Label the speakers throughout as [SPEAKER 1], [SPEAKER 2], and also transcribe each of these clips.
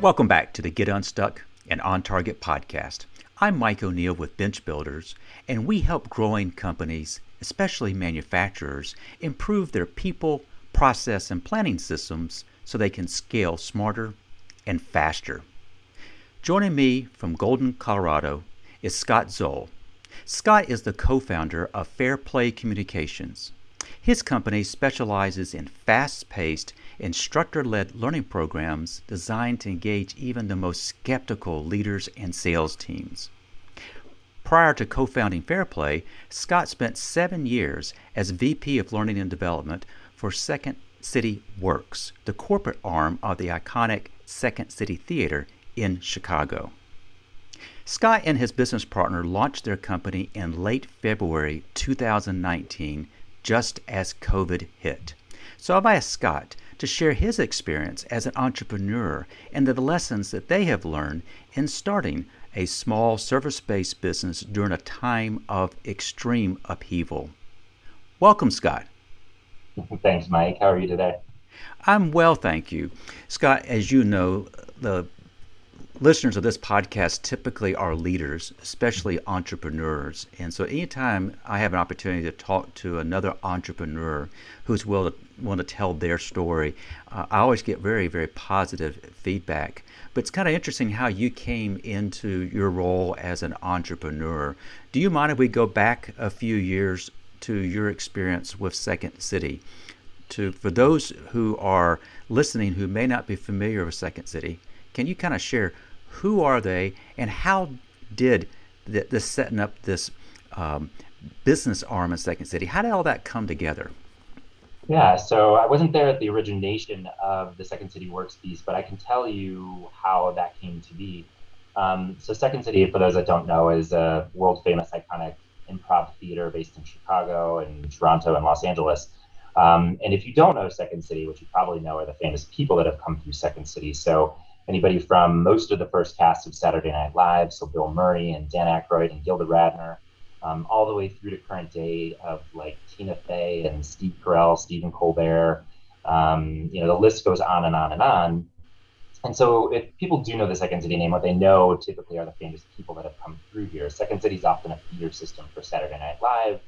[SPEAKER 1] Welcome back to the Get Unstuck and On Target podcast. I'm Mike O'Neill with Bench Builders, and we help growing companies, especially manufacturers, improve their people, process, and planning systems so they can scale smarter and faster. Joining me from Golden, Colorado is Scott Zoll. Scott is the co founder of Fair Play Communications. His company specializes in fast paced, instructor led learning programs designed to engage even the most skeptical leaders and sales teams. Prior to co founding Fairplay, Scott spent seven years as VP of Learning and Development for Second City Works, the corporate arm of the iconic Second City Theater in Chicago. Scott and his business partner launched their company in late February 2019 just as COVID hit. So I've asked Scott to share his experience as an entrepreneur and the lessons that they have learned in starting a small service based business during a time of extreme upheaval. Welcome, Scott.
[SPEAKER 2] Thanks, Mike. How are you today?
[SPEAKER 1] I'm well, thank you. Scott, as you know, the listeners of this podcast typically are leaders, especially entrepreneurs. And so, anytime I have an opportunity to talk to another entrepreneur who's willing to, willing to tell their story, uh, I always get very, very positive feedback. But it's kind of interesting how you came into your role as an entrepreneur. Do you mind if we go back a few years to your experience with Second City? To for those who are listening who may not be familiar with Second City, can you kind of share who are they, and how did th- this setting up this um, business arm in Second City? How did all that come together?
[SPEAKER 2] Yeah, so I wasn't there at the origination of the Second City Works piece, but I can tell you how that came to be. Um, so Second City, for those that don't know, is a world famous iconic improv theater based in Chicago and Toronto and Los Angeles. Um, and if you don't know Second City, which you probably know are the famous people that have come through Second City. So anybody from most of the first cast of Saturday Night Live, so Bill Murray and Dan Aykroyd and Gilda Radner, um, all the way through to current day of like Tina Fey and Steve Carell, Stephen Colbert. Um, you know, the list goes on and on and on. And so, if people do know the Second City name, what they know typically are the famous people that have come through here. Second City is often a feeder system for Saturday Night Live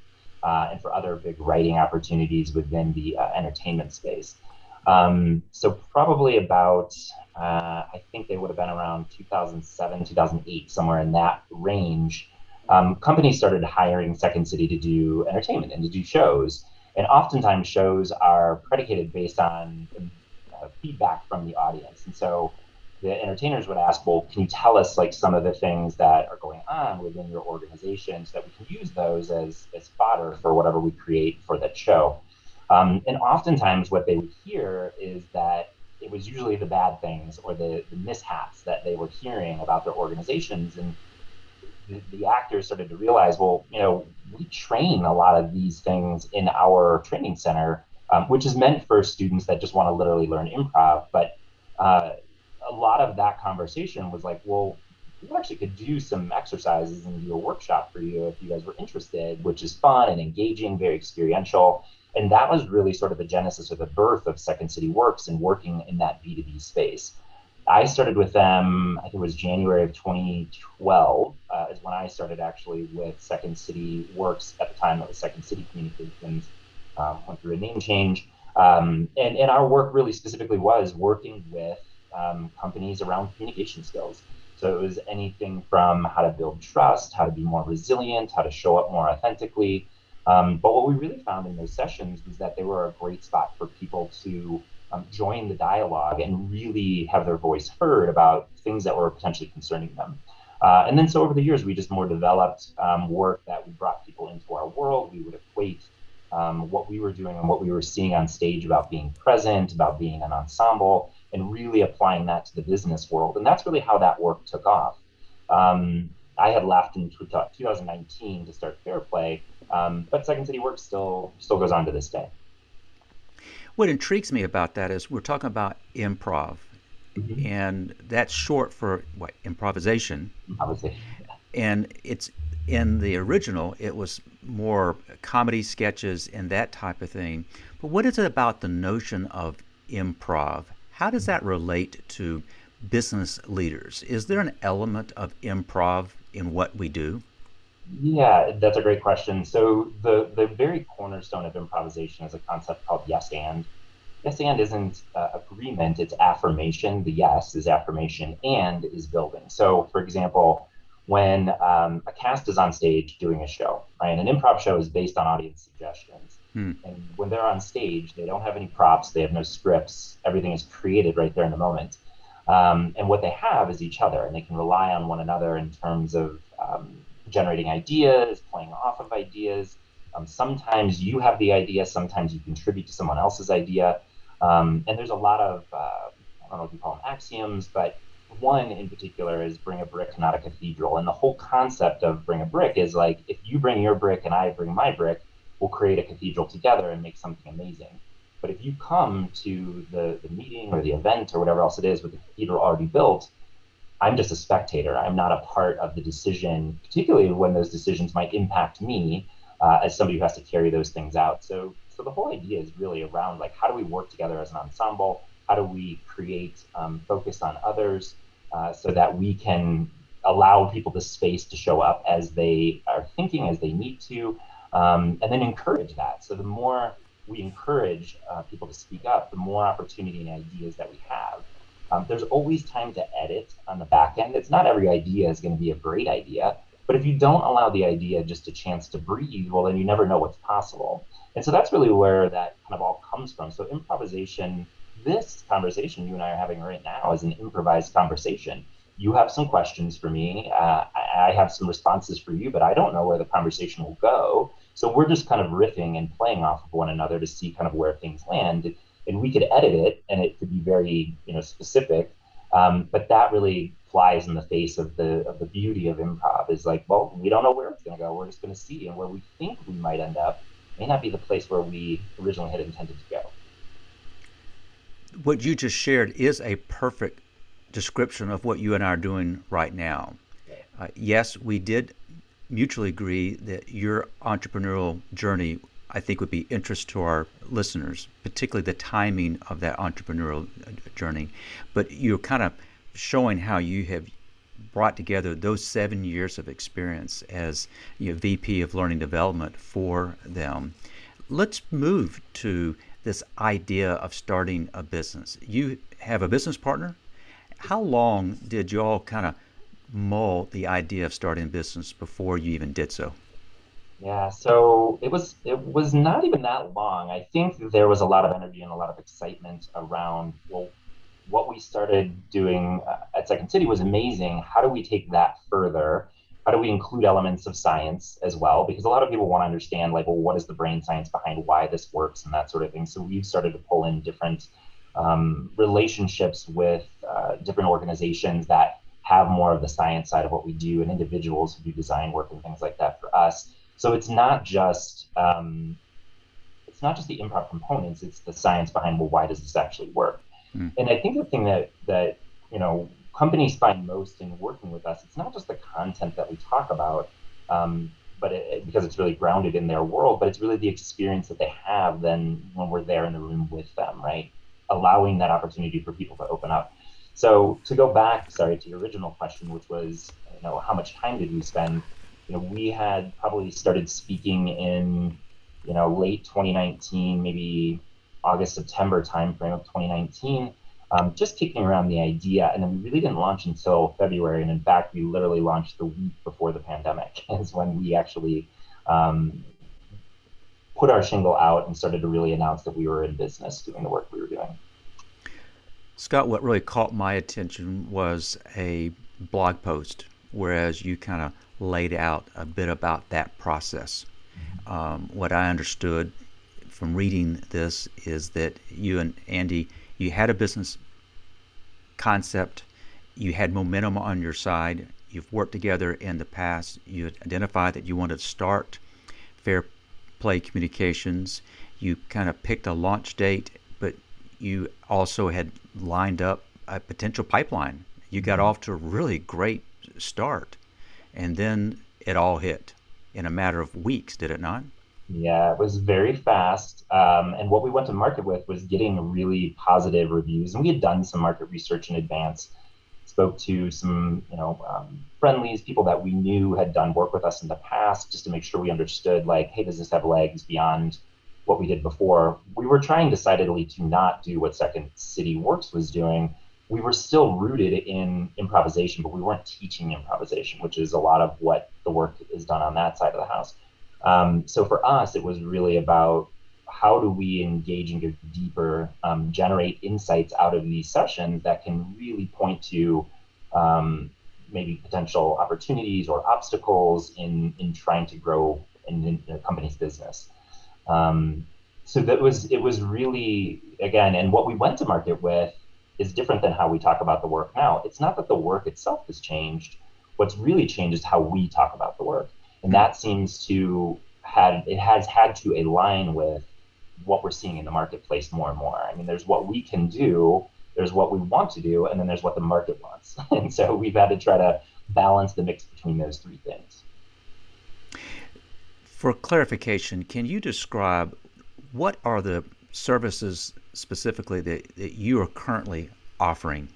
[SPEAKER 2] uh, and for other big writing opportunities within the uh, entertainment space. Um, so probably about, uh, I think they would have been around 2007, 2008, somewhere in that range. Um, companies started hiring Second City to do entertainment and to do shows. And oftentimes shows are predicated based on uh, feedback from the audience. And so the entertainers would ask, well, can you tell us like some of the things that are going on within your organization so that we can use those as, as fodder for whatever we create for that show? Um, and oftentimes, what they would hear is that it was usually the bad things or the, the mishaps that they were hearing about their organizations. And the, the, actors started to realize, well, you know, we train a lot of these things in our training center, um, which is meant for students that just want to literally learn improv. But uh, a lot of that conversation was like, well, we actually could do some exercises and do a workshop for you if you guys were interested, which is fun and engaging, very experiential. And that was really sort of the genesis or the birth of Second City Works and working in that B2B space. I started with them, I think it was January of 2012, uh, is when I started actually with Second City Works. At the time, it was Second City Communications, um, went through a name change. Um, and, and our work really specifically was working with um, companies around communication skills. So it was anything from how to build trust, how to be more resilient, how to show up more authentically, um, but what we really found in those sessions was that they were a great spot for people to um, join the dialogue and really have their voice heard about things that were potentially concerning them. Uh, and then, so over the years, we just more developed um, work that we brought people into our world. We would equate um, what we were doing and what we were seeing on stage about being present, about being an ensemble, and really applying that to the business world. And that's really how that work took off. Um, I had left in 2019 to start Fair Play, um, but Second City Works still still goes on to this day.
[SPEAKER 1] What intrigues me about that is we're talking about improv, mm-hmm. and that's short for what improvisation.
[SPEAKER 2] Improvisation.
[SPEAKER 1] And it's in the original, it was more comedy sketches and that type of thing. But what is it about the notion of improv? How does that relate to business leaders, is there an element of improv in what we do?
[SPEAKER 2] Yeah, that's a great question. So the the very cornerstone of improvisation is a concept called yes and. Yes and isn't uh, agreement; it's affirmation. The yes is affirmation, and is building. So, for example, when um, a cast is on stage doing a show, right? An improv show is based on audience suggestions. Hmm. And when they're on stage, they don't have any props, they have no scripts. Everything is created right there in the moment. Um, and what they have is each other, and they can rely on one another in terms of um, generating ideas, playing off of ideas. Um, sometimes you have the idea, sometimes you contribute to someone else's idea. Um, and there's a lot of, uh, I don't know if you call them axioms, but one in particular is bring a brick, not a cathedral. And the whole concept of bring a brick is like if you bring your brick and I bring my brick, we'll create a cathedral together and make something amazing. But if you come to the, the meeting or the event or whatever else it is with the cathedral already built, I'm just a spectator. I'm not a part of the decision, particularly when those decisions might impact me uh, as somebody who has to carry those things out. So, so the whole idea is really around like how do we work together as an ensemble? How do we create um, focus on others uh, so that we can allow people the space to show up as they are thinking, as they need to, um, and then encourage that. So the more we encourage uh, people to speak up, the more opportunity and ideas that we have. Um, there's always time to edit on the back end. It's not every idea is going to be a great idea, but if you don't allow the idea just a chance to breathe, well, then you never know what's possible. And so that's really where that kind of all comes from. So improvisation, this conversation you and I are having right now is an improvised conversation. You have some questions for me. Uh, I have some responses for you, but I don't know where the conversation will go. So we're just kind of riffing and playing off of one another to see kind of where things land and we could edit it and it could be very you know specific. Um, but that really flies in the face of the of the beauty of improv is like well we don't know where it's going to go. We're just going to see and where we think we might end up may not be the place where we originally had intended to go.
[SPEAKER 1] What you just shared is a perfect description of what you and I are doing right now. Uh, yes, we did mutually agree that your entrepreneurial journey I think would be interest to our listeners, particularly the timing of that entrepreneurial uh, journey. But you're kind of showing how you have brought together those seven years of experience as you know, VP of Learning Development for them. Let's move to this idea of starting a business. You have a business partner. How long did you all kind of mull the idea of starting a business before you even did so?
[SPEAKER 2] Yeah, so it was it was not even that long. I think there was a lot of energy and a lot of excitement around well, what we started doing uh, at Second City was amazing. How do we take that further? How do we include elements of science as well? Because a lot of people want to understand, like, well, what is the brain science behind why this works and that sort of thing. So we've started to pull in different um, relationships with uh, different organizations that have more of the science side of what we do and individuals who do design work and things like that for us so it's not just um, it's not just the improv components; it's the science behind well, why does this actually work? Mm. And I think the thing that that you know companies find most in working with us, it's not just the content that we talk about, um, but it, because it's really grounded in their world, but it's really the experience that they have then when we're there in the room with them, right? Allowing that opportunity for people to open up. So to go back, sorry, to your original question, which was, you know, how much time did we spend? you know, we had probably started speaking in, you know, late 2019, maybe August, September timeframe of 2019, um, just kicking around the idea. And then we really didn't launch until February. And in fact, we literally launched the week before the pandemic, is when we actually um, put our shingle out and started to really announce that we were in business doing the work we were doing.
[SPEAKER 1] Scott, what really caught my attention was a blog post, whereas you kind of laid out a bit about that process. Um, what I understood from reading this is that you and Andy, you had a business concept, you had momentum on your side, you've worked together in the past, you identified that you wanted to start Fair Play Communications, you kind of picked a launch date, you also had lined up a potential pipeline. You got mm-hmm. off to a really great start and then it all hit in a matter of weeks, did it not?
[SPEAKER 2] Yeah, it was very fast. Um, and what we went to market with was getting really positive reviews. And we had done some market research in advance. spoke to some, you know, um, friendlies, people that we knew had done work with us in the past, just to make sure we understood, like, hey, does this have legs beyond what we did before? We were trying decidedly to not do what Second City Works was doing. We were still rooted in improvisation, but we weren't teaching improvisation, which is a lot of what the work is done on that side of the house. Um, so for us, it was really about how do we engage and get deeper, um, generate insights out of these sessions that can really point to um, maybe potential opportunities or obstacles in in trying to grow in, in a company's business. Um, so that was it was really again, and what we went to market with is different than how we talk about the work now. It's not that the work itself has changed. What's really changed is how we talk about the work, and that seems to had it has had to align with what we're seeing in the marketplace more and more. I mean, there's what we can do, there's what we want to do, and then there's what the market wants. and so we've had to try to balance the mix between those three things.
[SPEAKER 1] For clarification, can you describe what are the services specifically that, that you are currently offering?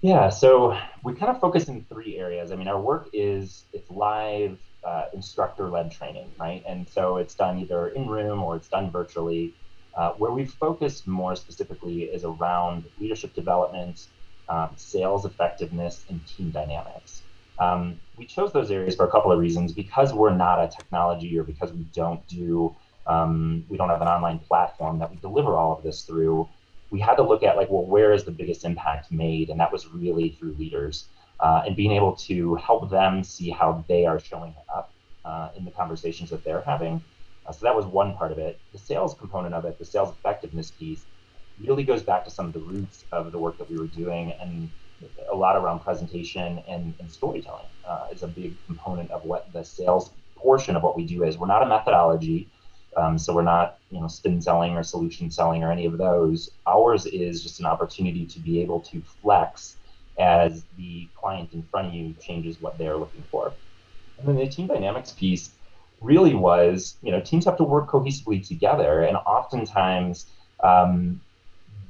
[SPEAKER 2] Yeah, so we kind of focus in three areas. I mean, our work is it's live uh, instructor-led training, right? And so it's done either in room or it's done virtually. Uh, where we've focused more specifically is around leadership development, um, sales effectiveness, and team dynamics. Um, we chose those areas for a couple of reasons. Because we're not a technology, or because we don't do, um, we don't have an online platform that we deliver all of this through. We had to look at like, well, where is the biggest impact made, and that was really through leaders uh, and being able to help them see how they are showing up uh, in the conversations that they're having. Uh, so that was one part of it. The sales component of it, the sales effectiveness piece, really goes back to some of the roots of the work that we were doing and a lot around presentation and, and storytelling uh, is a big component of what the sales portion of what we do is. We're not a methodology. Um, so we're not, you know, spin selling or solution selling or any of those. Ours is just an opportunity to be able to flex as the client in front of you changes what they're looking for. And then the team dynamics piece really was, you know, teams have to work cohesively together, and oftentimes um,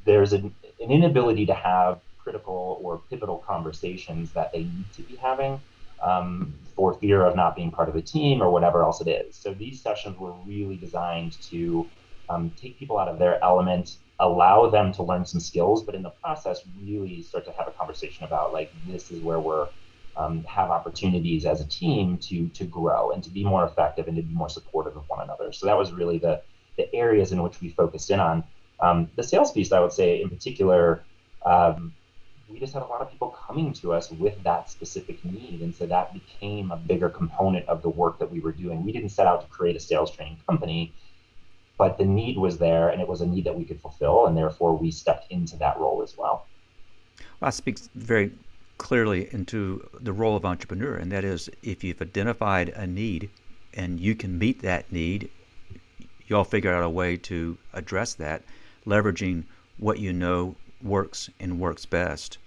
[SPEAKER 2] there's an, an inability to have critical or pivotal conversations that they need to be having um, for fear of not being part of a team or whatever else it is. So these sessions were really designed to um, take people out of their element allow them to learn some skills, but in the process, really start to have a conversation about like this is where we're um, have opportunities as a team to to grow and to be more effective and to be more supportive of one another. So that was really the the areas in which we focused in on. Um, the sales piece, I would say, in particular, um, we just had a lot of people coming to us with that specific need, and so that became a bigger component of the work that we were doing. We didn't set out to create a sales training company but the need was there and it was a need that we could fulfill and therefore we stepped into that role as well
[SPEAKER 1] well that speaks very clearly into the role of entrepreneur and that is if you've identified a need and you can meet that need you'll figure out a way to address that leveraging what you know works and works best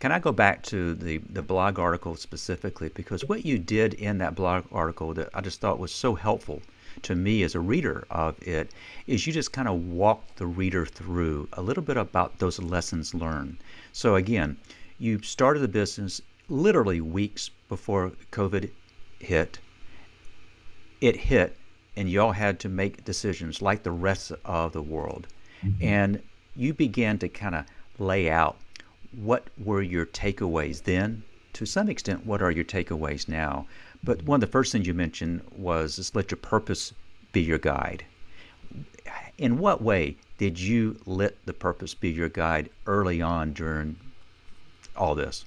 [SPEAKER 1] can I go back to the, the blog article specifically? Because what you did in that blog article that I just thought was so helpful to me as a reader of it is you just kind of walk the reader through a little bit about those lessons learned. So again, you started the business literally weeks before COVID hit. It hit, and y'all had to make decisions like the rest of the world. Mm-hmm. And you began to kind of lay out what were your takeaways then. To some extent, what are your takeaways now? But one of the first things you mentioned was just let your purpose be your guide. In what way did you let the purpose be your guide early on during all this?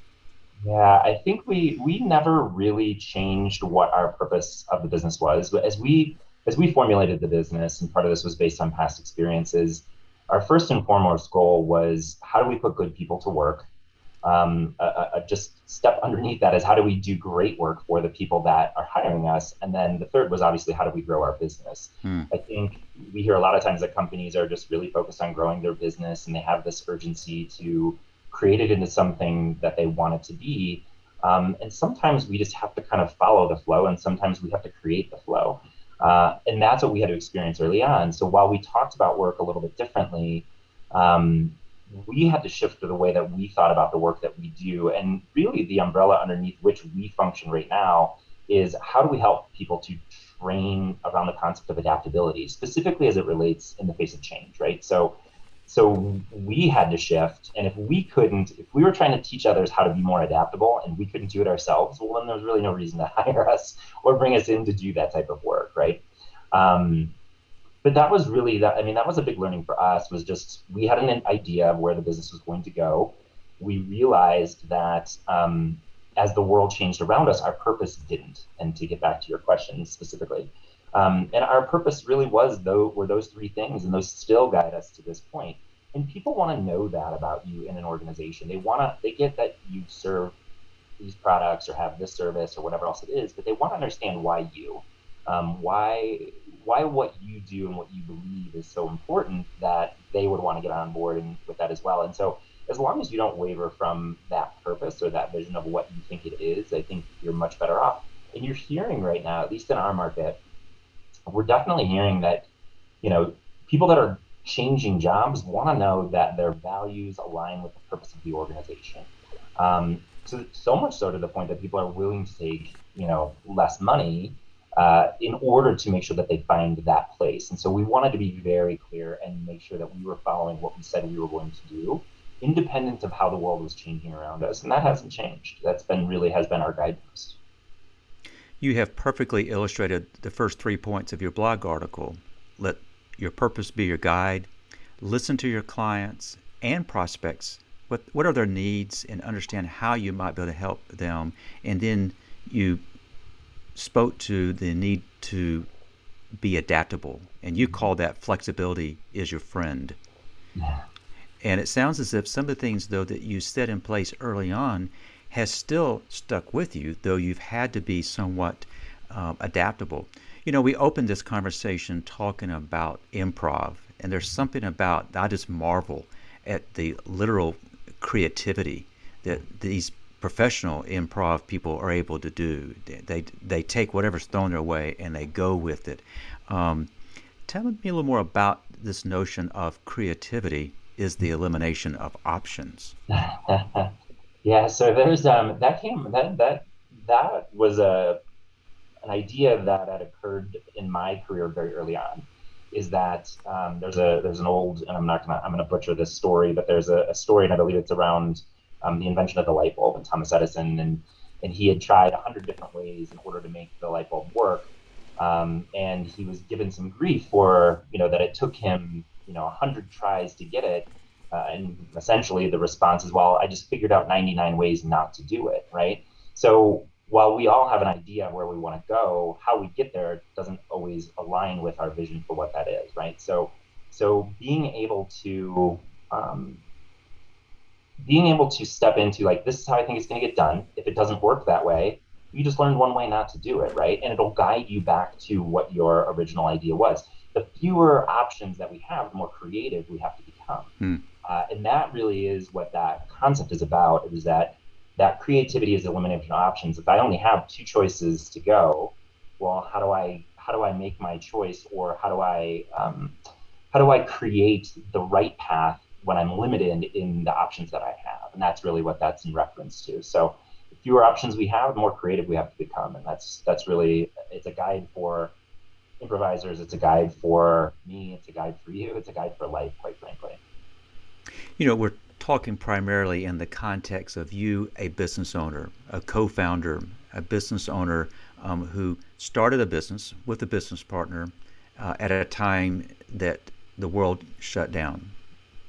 [SPEAKER 2] Yeah, I think we we never really changed what our purpose of the business was. But as we as we formulated the business, and part of this was based on past experiences, our first and foremost goal was how do we put good people to work? Um, a, a just step underneath that is how do we do great work for the people that are hiring us? And then the third was obviously how do we grow our business? Hmm. i think we hear a lot of times that companies are just really focused on growing their business and they have this urgency to create it into something that they want it to be. Um, and sometimes we just have to kind of follow the flow and sometimes we have to create the flow uh, and that's what we had to experience early on so while we talked about work a little bit differently um, we had to shift to the way that we thought about the work that we do. And really, the umbrella underneath which we function right now is how do we help people to train around the concept of adaptability, specifically as it relates in the face of change, right? So, so we had to shift, and if we couldn't, if we were trying to teach others how to be more adaptable, and we couldn't do it ourselves, well, then there's really no reason to hire us or bring us in to do that type of work, right? Um, but that was really that. I mean, that was a big learning for us. Was just we had an idea of where the business was going to go. We realized that um, as the world changed around us, our purpose didn't. And to get back to your question specifically, um, and our purpose really was though were those three things, and those still guide us to this point. And people want to know that about you in an organization. They want to. They get that you serve these products or have this service or whatever else it is, but they want to understand why you, um, why why what you do and what you believe is so important that they would want to get on board and with that as well. And so as long as you don't waver from that purpose or that vision of what you think it is, I think you're much better off. And you're hearing right now, at least in our market, we're definitely hearing that, you know, people that are changing jobs want to know that their values align with the purpose of the organization. Um, so, so much so to the point that people are willing to take, you know, less money uh, in order to make sure that they find that place. And so we wanted to be very clear and make sure that we were following what we said we were going to do, independent of how the world was changing around us. And that hasn't changed. That's been really has been our guidepost.
[SPEAKER 1] You have perfectly illustrated the first three points of your blog article. Let your purpose be your guide. Listen to your clients and prospects. What, what are their needs and understand how you might be able to help them. And then you spoke to the need to be adaptable, and you call that flexibility is your friend.
[SPEAKER 2] Yeah.
[SPEAKER 1] And it sounds as if some of the things, though, that you set in place early on has still stuck with you, though you've had to be somewhat um, adaptable. You know, we opened this conversation talking about improv, and there's something about, I just marvel at the literal creativity that these professional improv people are able to do. They they take whatever's thrown their way and they go with it. Um, tell me a little more about this notion of creativity is the elimination of options.
[SPEAKER 2] yeah, so there's um that came that that that was a an idea that had occurred in my career very early on. Is that um, there's a there's an old and I'm not gonna I'm gonna butcher this story, but there's a, a story and I believe it's around um, the invention of the light bulb and Thomas Edison, and and he had tried a hundred different ways in order to make the light bulb work, um, and he was given some grief for you know that it took him you know a hundred tries to get it, uh, and essentially the response is, well, I just figured out 99 ways not to do it, right? So while we all have an idea of where we want to go, how we get there doesn't always align with our vision for what that is, right? So so being able to um, being able to step into like this is how I think it's going to get done. If it doesn't work that way, you just learned one way not to do it, right? And it'll guide you back to what your original idea was. The fewer options that we have, the more creative we have to become.
[SPEAKER 1] Hmm.
[SPEAKER 2] Uh, and that really is what that concept is about. Is that that creativity is elimination of options. If I only have two choices to go, well, how do I how do I make my choice, or how do I um, how do I create the right path when I'm limited in the options that I have. And that's really what that's in reference to. So the fewer options we have, the more creative we have to become. And that's that's really it's a guide for improvisers, it's a guide for me, it's a guide for you, it's a guide for life, quite frankly.
[SPEAKER 1] You know, we're talking primarily in the context of you, a business owner, a co-founder, a business owner um, who started a business with a business partner uh, at a time that the world shut down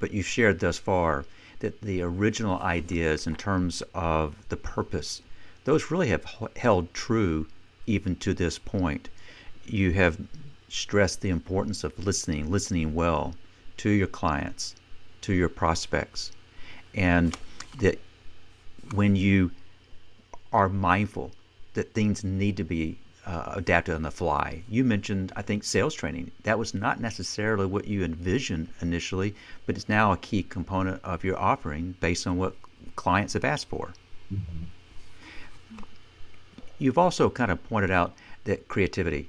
[SPEAKER 1] but you've shared thus far that the original ideas in terms of the purpose, those really have held true even to this point. You have stressed the importance of listening, listening well to your clients, to your prospects, and that when you are mindful that things need to be uh, adapted on the fly. You mentioned, I think, sales training. That was not necessarily what you envisioned initially, but it's now a key component of your offering based on what clients have asked for. Mm-hmm. You've also kind of pointed out that creativity,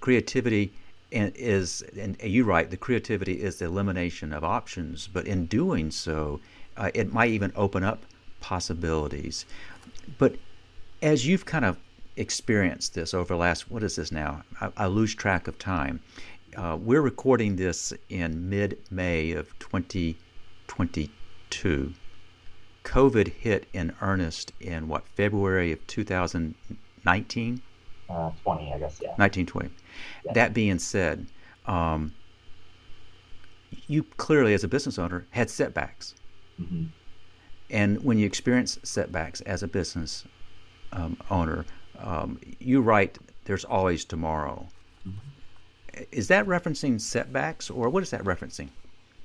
[SPEAKER 1] creativity is and you write the creativity is the elimination of options, but in doing so, uh, it might even open up possibilities. But as you've kind of experienced this over the last what is this now? I, I lose track of time. Uh, we're recording this in mid-May of 2022. COVID hit in earnest in what February of 2019.
[SPEAKER 2] Uh, 20, I guess, yeah.
[SPEAKER 1] 1920. Yeah. That being said, um, you clearly, as a business owner, had setbacks. Mm-hmm. And when you experience setbacks as a business um, owner, um, you write, there's always tomorrow. Mm-hmm. Is that referencing setbacks or what is that referencing?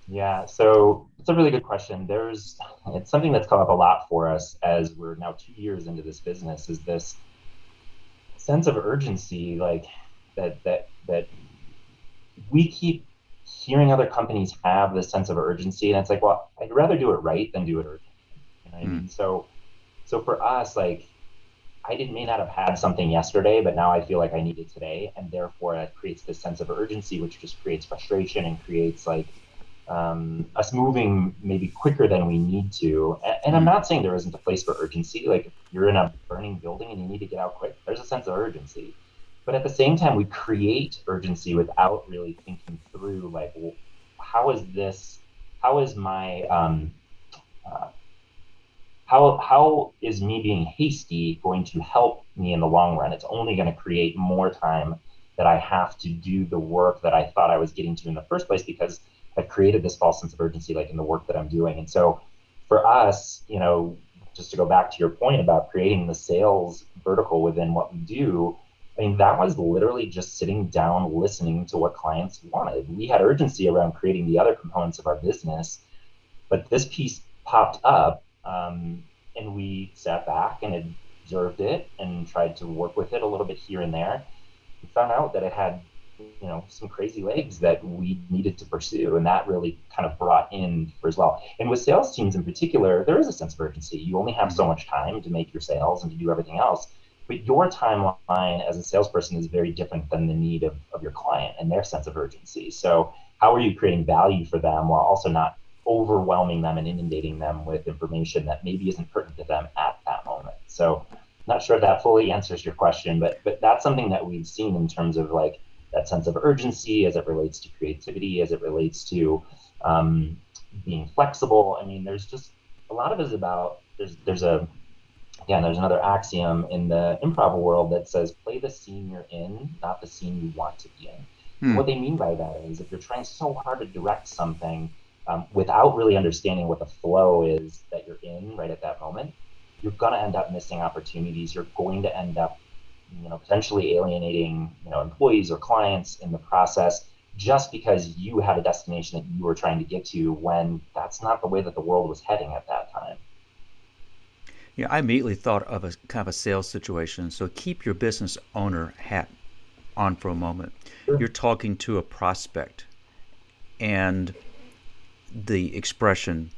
[SPEAKER 2] Yeah, so it's a really good question. There's it's something that's come up a lot for us as we're now two years into this business. Is this sense of urgency, like that that that we keep hearing other companies have this sense of urgency, and it's like, well, I'd rather do it right than do it urgent. You know I mean? So, so for us, like, I did may not have had something yesterday, but now I feel like I need it today, and therefore it creates this sense of urgency, which just creates frustration and creates like um, us moving maybe quicker than we need to. And, and, I'm hmm. not saying there isn't a place for urgency. Like if you're in a burning building and you need to get out quick, there's a sense of urgency. But at the same time, we create urgency without really thinking through, like, well, how is this? How is my um, uh, how how is me being hasty going to help me in the long run? It's only going to create more time that I have to do the work that I thought I was getting to in the first place because I've created this false sense of urgency, like in the work that I'm doing. And so for us, you know, just to go back to your point about creating the sales vertical within what we do, I mean, that was literally just sitting down, listening to what clients wanted. We had urgency around creating the other components of our business, but this piece popped up, um, and we sat back and observed it and tried to work with it a little bit here and there. We found out that it had you know some crazy legs that we needed to pursue and that really kind of brought in for as well. And with sales teams in particular there is a sense of urgency. You only have so mm-hmm. much time to make your sales and to do everything else but your timeline as a salesperson is very different than the need of, of your client and their sense of urgency. So how are you creating value for them while also not overwhelming them and inundating them with information that maybe isn't pertinent to them at that moment? So not sure if that fully answers your question but but that's something that we've seen in terms of like that sense of urgency as it relates to creativity, as it relates to um, being flexible. I mean, there's just a lot of it is about there's there's a again there's another axiom in the improv world that says play the scene you're in, not the scene you want to be in. Hmm. What they mean by that is if you're trying so hard to direct something um, without really understanding what the flow is that you're in right at that moment, you're going to end up missing opportunities. You're going to end up you know, potentially alienating, you know, employees or clients in the process just because you had a destination that you were trying to get to when that's not the way that the world was heading at that time.
[SPEAKER 1] Yeah, I immediately thought of a kind of a sales situation. So keep your business owner hat on for a moment. Sure. You're talking to a prospect, and the expression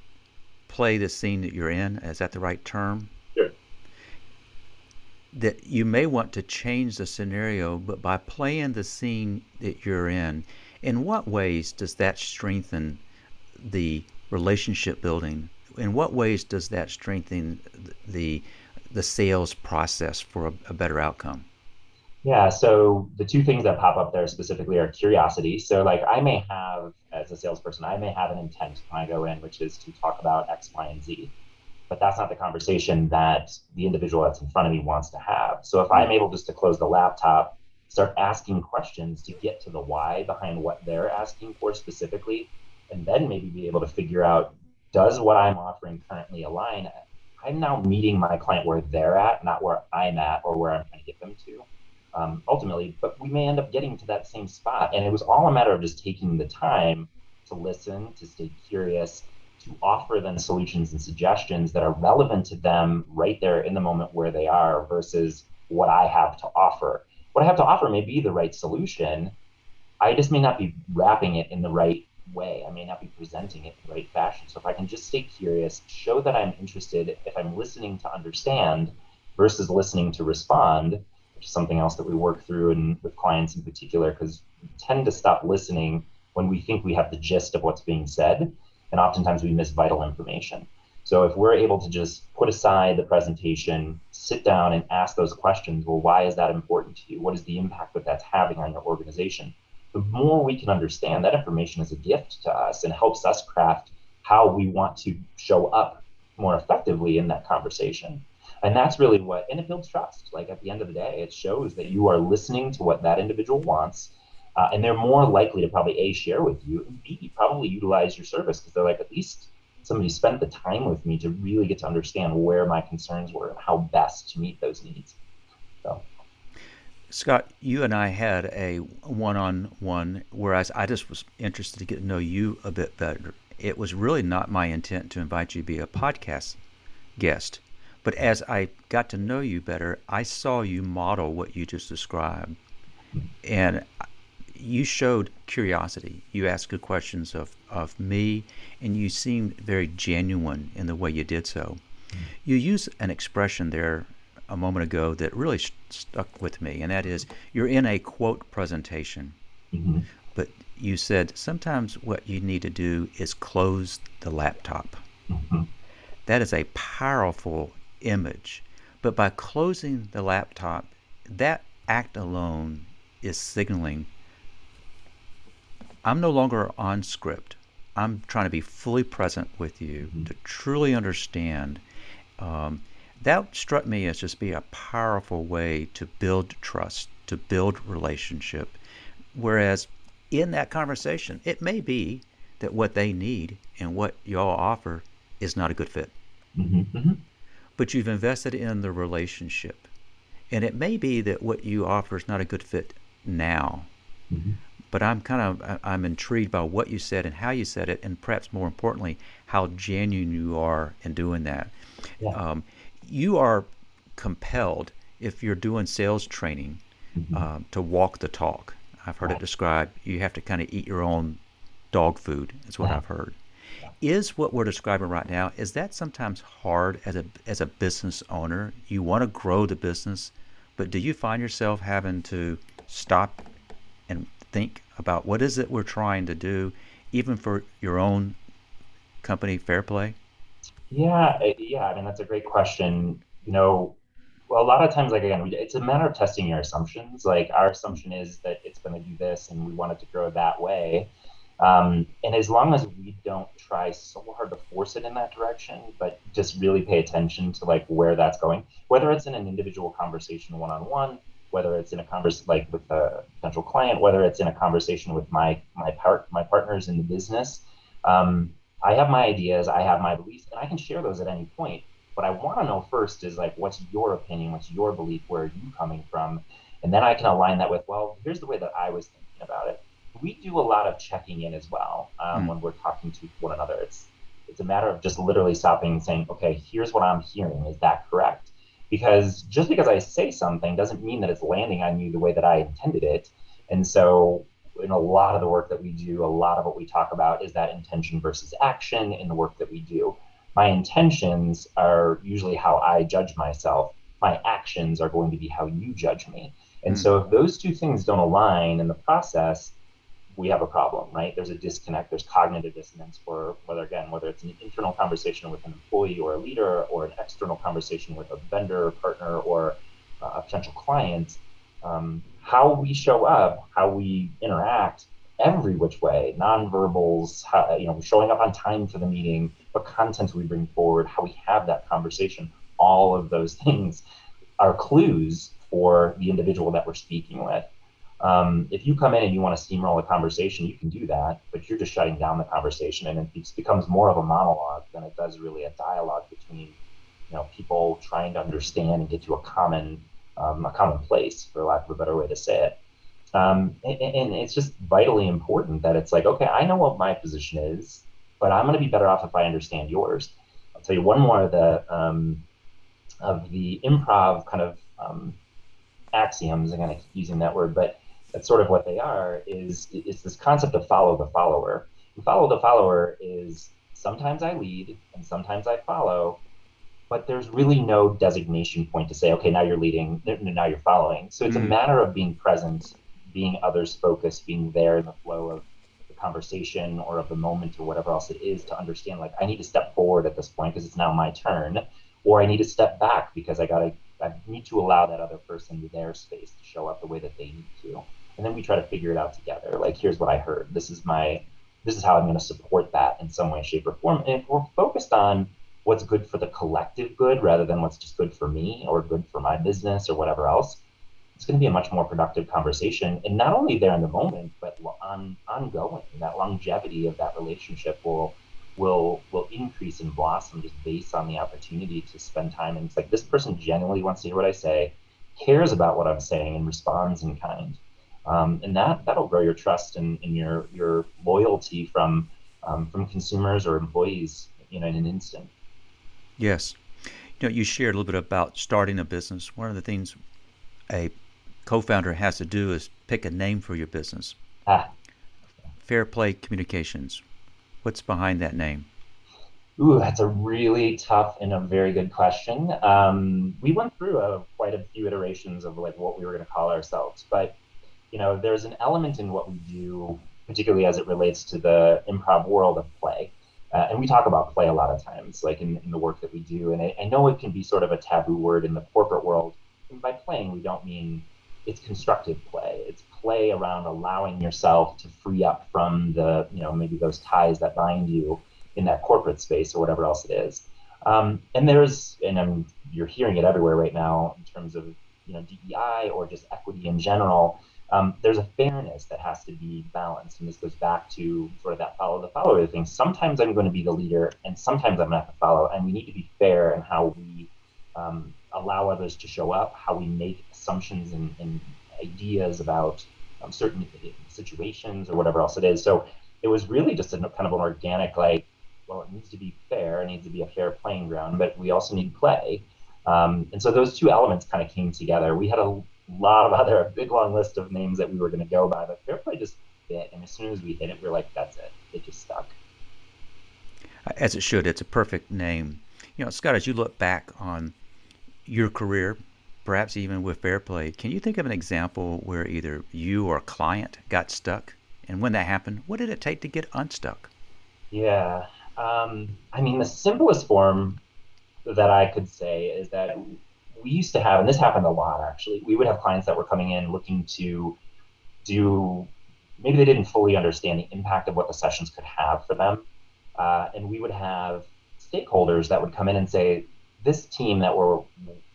[SPEAKER 1] "play the scene that you're in" is that the right term? That you may want to change the scenario, but by playing the scene that you're in, in what ways does that strengthen the relationship building? In what ways does that strengthen the the sales process for a, a better outcome?
[SPEAKER 2] Yeah, so the two things that pop up there specifically are curiosity. So, like, I may have, as a salesperson, I may have an intent when I go in, which is to talk about X, Y, and Z but that's not the conversation that the individual that's in front of me wants to have. So if I'm able just to close the laptop, start asking questions to get to the why behind what they're asking for specifically, and then maybe be able to figure out does what I'm offering currently align? I'm now meeting my client where they're at, not where I'm at or where I'm trying to get them to. Um, ultimately, but we may end up getting to that same spot. And it was all a matter of just taking the time to listen, to stay curious, to offer them solutions and suggestions that are relevant to them right there in the moment where they are versus what I have to offer. What I have to offer may be the right solution. I just may not be wrapping it in the right way. I may not be presenting it in the right fashion. So if I can just stay curious, show that I'm interested, if I'm listening to understand versus listening to respond, which is something else that we work through and with clients in particular, because we tend to stop listening when we think we have the gist of what's being said, and oftentimes we miss vital information. So if we're able to just put aside the presentation, sit down and ask those questions, well, why is that important to you? What is the impact that that's having on your organization? The more we can understand, that information is a gift to us and helps us craft how we want to show up more effectively in that conversation. And that's really what, and it builds trust. Like at the end of the day, it shows that you are listening to what that individual wants. Uh, and they're more likely to probably A, share with you, and B, probably utilize your service because they're like, at least somebody spent the time with me to really get to understand where my concerns were and how best to meet those needs. So.
[SPEAKER 1] Scott, you and I had a one-on-one, whereas I just was interested to get to know you a bit better. It was really not my intent to invite you to be a podcast guest, but as I got to know you better, I saw you model what you just described, and you showed curiosity. You asked good questions of, of me, and you seemed very genuine in the way you did so. Mm-hmm. You used an expression there a moment ago that really st- stuck with me, and that is you're in a quote presentation, mm-hmm. but you said sometimes what you need to do is close the laptop. Mm-hmm. That is a powerful image, but by closing the laptop, that act alone is signaling I'm no longer on script. I'm trying to be fully present with you mm-hmm. to truly understand. Um, that struck me as just be a powerful way to build trust, to build relationship. Whereas in that conversation, it may be that what they need and what y'all offer is not a good fit. Mm-hmm. mm-hmm. But you've invested in the relationship. And it may be that what you offer is not a good fit now. Mm-hmm but I'm kind of I'm intrigued by what you said and how you said it, and perhaps more importantly, how genuine you are in doing that. Yeah. Um, you are compelled if you're doing sales training mm-hmm. um, to walk the talk. I've heard it described. You have to kind of eat your own dog food. Is what. I've heard. Is what we're describing right now is that sometimes hard as a as a business owner? You want to grow the business, but do you find yourself having to stop think about what is it we're trying to do, even for your own company, Fairplay?
[SPEAKER 2] Yeah, yeah. I mean, that's a great question. You know, well, a lot of times, like again, it's a matter of testing your assumptions. Like our assumption is that it's going to do this, and we want it to grow that way. Um, and as long as we don't try so hard to force it in that direction, but just really pay attention to like where that's going, whether it's in an individual conversation one on one, whether it's in a conversation like with a potential client, whether it's in a conversation with my my part my partners in the business. Um, I have my ideas, I have my beliefs, and I can share those at any point. What I want to know first is like, what's your opinion? What's your belief? Where are you coming from? And then I can align that with, well, here's the way that I was thinking about it. We do a lot of checking in as well um, mm. when we're talking to one another. It's it's a matter of just literally stopping and saying, okay, here's what I'm hearing. Is that correct? Because just because I say something doesn't mean that it's landing on you the way that I intended it. And so, in a lot of the work that we do, a lot of what we talk about is that intention versus action in the work that we do. My intentions are usually how I judge myself. My actions are going to be how you judge me. And mm. so, if those two things don't align in the process, we have a problem, right? There's a disconnect, there's cognitive dissonance for whether, again, whether it's an internal conversation with an employee or a leader or an external conversation with a vendor, partner, or a potential client. Um, how we show up, how we interact, every which way, nonverbals, how, you know, showing up on time for the meeting, what content we bring forward, how we have that conversation, all of those things are clues for the individual that we're speaking with. Um, if you come in and you want to steamroll the conversation, you can do that, but you're just shutting down the conversation, and it becomes more of a monologue than it does really a dialogue between, you know, people trying to understand and get to a common, um, a common place, for lack of a better way to say it. Um, and, and, it's just vitally important that it's like, okay, I know what my position is, but I'm going to be better off if I understand yours. I'll tell you one more of the um, of the improv kind of um, axioms. I'm going to keep using that word, but that's sort of what they are, is, is this concept of follow the follower. And follow the follower is sometimes I lead and sometimes I follow, but there's really no designation point to say, okay, now you're leading, now you're following. So it's mm. a matter of being present, being others focused, being there in the flow of the conversation or of the moment or whatever else it is to understand like I need to step forward at this point because it's now my turn, or I need to step back because I gotta I need to allow that other person their space to show up the way that they need to. And then we try to figure it out together. Like here's what I heard. This is my this is how I'm going to support that in some way, shape, or form. And if we're focused on what's good for the collective good rather than what's just good for me or good for my business or whatever else, it's going to be a much more productive conversation. And not only there in the moment, but on ongoing. That longevity of that relationship will will will increase and blossom just based on the opportunity to spend time. And it's like this person genuinely wants to hear what I say, cares about what I'm saying, and responds in kind. Um, and that that'll grow your trust and, and your your loyalty from um, from consumers or employees, you know, in an instant.
[SPEAKER 1] Yes, you know, you shared a little bit about starting a business. One of the things a co-founder has to do is pick a name for your business. Ah. Fair Play Communications. What's behind that name?
[SPEAKER 2] Ooh, that's a really tough and a very good question. Um, we went through a, quite a few iterations of like what we were going to call ourselves, but you know, there's an element in what we do, particularly as it relates to the improv world of play. Uh, and we talk about play a lot of times, like in, in the work that we do. And I, I, know it can be sort of a taboo word in the corporate world. And by playing, we don't mean it's constructive play. It's play around allowing yourself to free up from the, you know, maybe those ties that bind you in that corporate space or whatever else it is. Um, and there's, and I'm, you're hearing it everywhere right now in terms of, you know, DEI or just equity in general um, there's a fairness that has to be balanced. And this goes back to sort of that follow the follower thing. Sometimes I'm going to be the leader, and sometimes I'm going to have to follow. And we need to be fair in how we um, allow others to show up, how we make assumptions and, and ideas about um, certain situations or whatever else it is. So it was really just a kind of an organic, like, well, it needs to be fair, it needs to be a fair playing ground, but we also need play. Um, and so those two elements kind of came together. We had a lot of other a big long list of names that we were going to go by, but Fairplay just fit. And as soon as we hit it, we are like, that's it. It just stuck.
[SPEAKER 1] As it should. It's a perfect name. You know, Scott, as you look back on your career, perhaps even with Fairplay, can you think of an example where either you or a client got stuck? And when that happened, what did it take to get unstuck?
[SPEAKER 2] Yeah. Um, I mean, the simplest form that I could say is that we used to have, and this happened a lot actually, we would have clients that were coming in looking to do, maybe they didn't fully understand the impact of what the sessions could have for them. Uh, and we would have stakeholders that would come in and say, this team that we're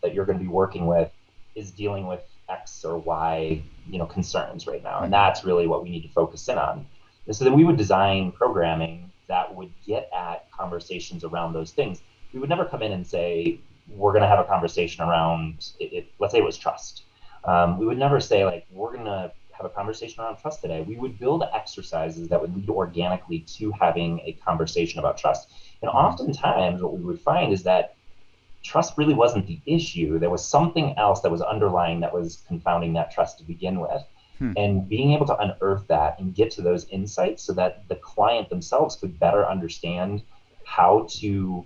[SPEAKER 2] that you're going to be working with is dealing with X or Y, you know, concerns right now, and that's really what we need to focus in on. And so then we would design programming that would get at conversations around those things. We would never come in and say, we're going to have a conversation around, it, it, let's say it was trust. Um, we would never say, like, we're going to have a conversation around trust today. We would build exercises that would lead organically to having a conversation about trust. And oftentimes, what we would find is that trust really wasn't the issue. There was something else that was underlying that was confounding that trust to begin with. Hmm. And being able to unearth that and get to those insights so that the client themselves could better understand how to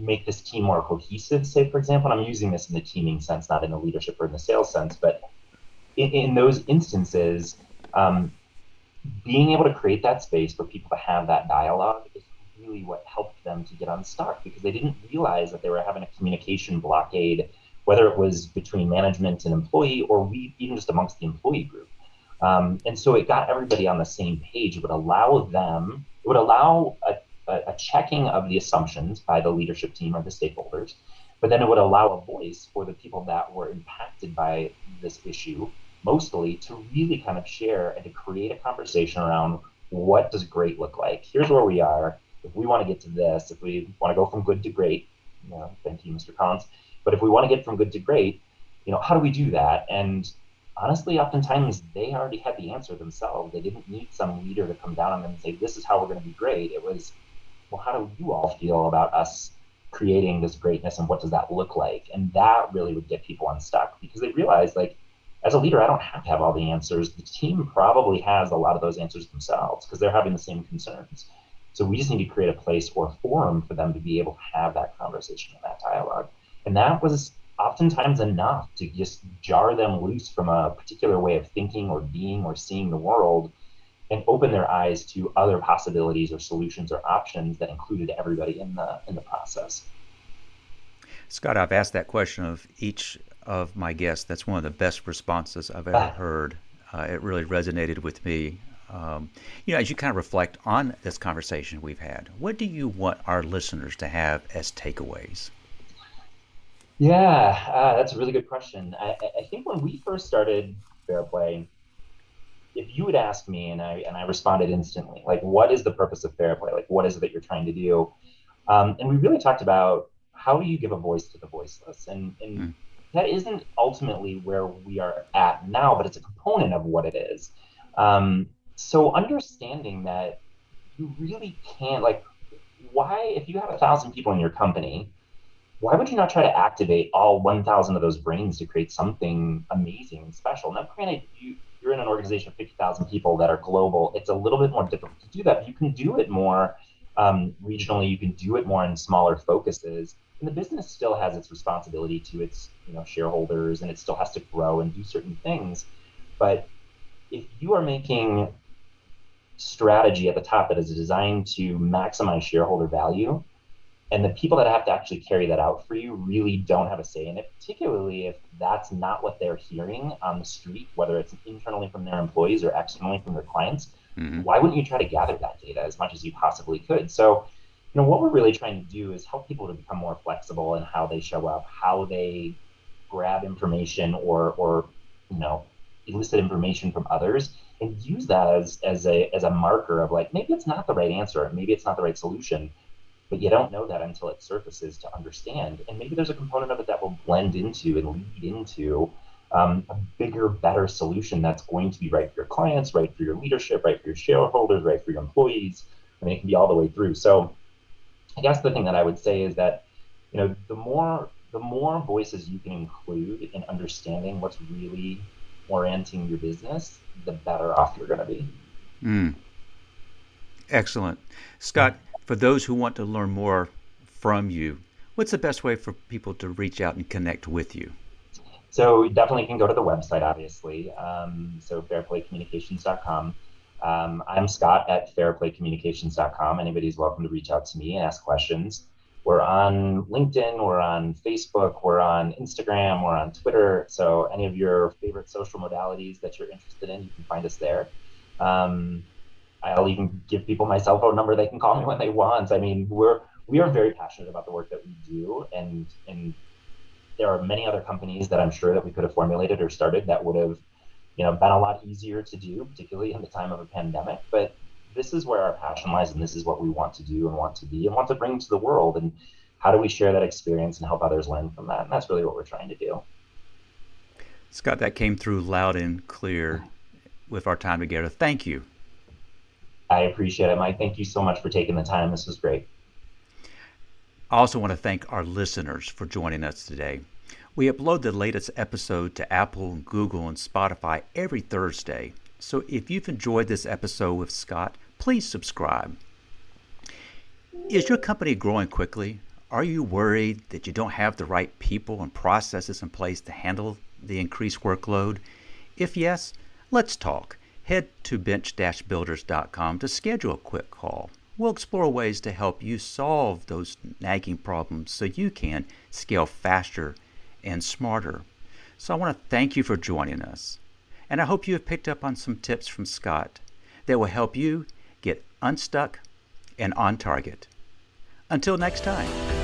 [SPEAKER 2] make this team more cohesive, say, for example, and I'm using this in the teaming sense, not in the leadership or in the sales sense, but in, in those instances, um, being able to create that space for people to have that dialogue is really what helped them to get unstuck because they didn't realize that they were having a communication blockade, whether it was between management and employee or we even just amongst the employee group. Um, and so it got everybody on the same page. It would allow them, it would allow a a, a checking of the assumptions by the leadership team or the stakeholders, but then it would allow a voice for the people that were impacted by this issue mostly to really kind of share and to create a conversation around what does great look like here's where we are if we want to get to this if we want to go from good to great you know thank you mr collins but if we want to get from good to great you know how do we do that and honestly, oftentimes they already had the answer themselves. They didn't need some leader to come down on them and say, "This is how we're going to be great." It was, well, how do you all feel about us creating this greatness and what does that look like? And that really would get people unstuck because they realize like, as a leader, I don't have to have all the answers. The team probably has a lot of those answers themselves because they're having the same concerns. So we just need to create a place or a forum for them to be able to have that conversation and that dialogue. And that was oftentimes enough to just jar them loose from a particular way of thinking or being or seeing the world and open their eyes to other possibilities or solutions or options that included everybody in the in the process.
[SPEAKER 1] Scott, I've asked that question of each of my guests. That's one of the best responses I've ever heard. Uh, it really resonated with me. Um, you know, as you kind of reflect on this conversation we've had, what do you want our listeners to have as takeaways?
[SPEAKER 2] Yeah, uh, that's a really good question. I, I, think when we first started Fairplay, if you would ask me, and I and I responded instantly, like, what is the purpose of Fairplay? Like, what is it that you're trying to do? Um, and we really talked about how do you give a voice to the voiceless, and and mm. that isn't ultimately where we are at now, but it's a component of what it is. Um, so understanding that you really can't like why if you have a thousand people in your company why would you not try to activate all 1000 of those brains to create something amazing and special now granted you, you're in an organization of 50000 people that are global it's a little bit more difficult to do that you can do it more um, regionally you can do it more in smaller focuses and the business still has its responsibility to its you know shareholders and it still has to grow and do certain things but if you are making strategy at the top that is designed to maximize shareholder value. And the people that have to actually carry that out for you really don't have a say in it, particularly if that's not what they're hearing on the street, whether it's internally from their employees or externally from their clients. Mm-hmm. Why wouldn't you try to gather that data as much as you possibly could? So, you know, what we're really trying to do is help people to become more flexible in how they show up, how they grab information or, or you know, elicit information from others and use that as as a as a marker of like maybe it's not the right answer, maybe it's not the right solution, but you don't know that until it surfaces to understand. And maybe there's a component of it that will blend into and lead into um, a bigger, better solution that's going to be right for your clients, right for your leadership, right for your shareholders, right for your employees. I mean, it can be all the way through. So, I guess the thing that I would say is that you know the more the more voices you can include in understanding what's really orienting your business, the better off you're going to be.
[SPEAKER 1] Mm. Excellent. Scott, for those who want to learn more from you, what's the best way for people to reach out and connect with you?
[SPEAKER 2] So you definitely can go to the website, obviously. Um, so fairplaycommunications.com. Um, I'm Scott at fairplaycommunications.com. Anybody's welcome to reach out to me and ask questions. We're on LinkedIn, we're on Facebook, we're on Instagram, we're on Twitter. So any of your favorite social modalities that you're interested in, you can find us there. Um, I'll even give people my cell phone number. They can call me when they want. I mean, we're we are very passionate about the work that we do, and and there are many other companies that I'm sure that we could have formulated or started that would have, you know, been a lot easier to do, particularly in the time of a pandemic. But this is where our passion lies and this is what we want to do and want to be and want to bring to the world and how do we share that experience and help others learn from that and that's really what we're trying to do
[SPEAKER 1] scott that came through loud and clear with our time together thank you
[SPEAKER 2] i appreciate it mike thank you so much for taking the time this was great
[SPEAKER 1] i also want to thank our listeners for joining us today we upload the latest episode to apple google and spotify every thursday so if you've enjoyed this episode with Scott, please subscribe. Is your company growing quickly? Are you worried that you don't have the right people and processes in place to handle the increased workload? If yes, let's talk. Head to bench-builders.com to schedule a quick call. We'll explore ways to help you solve those nagging problems so you can scale faster and smarter. So I want to thank you for joining us. And I hope you have picked up on some tips from Scott that will help you get unstuck and on target. Until next time.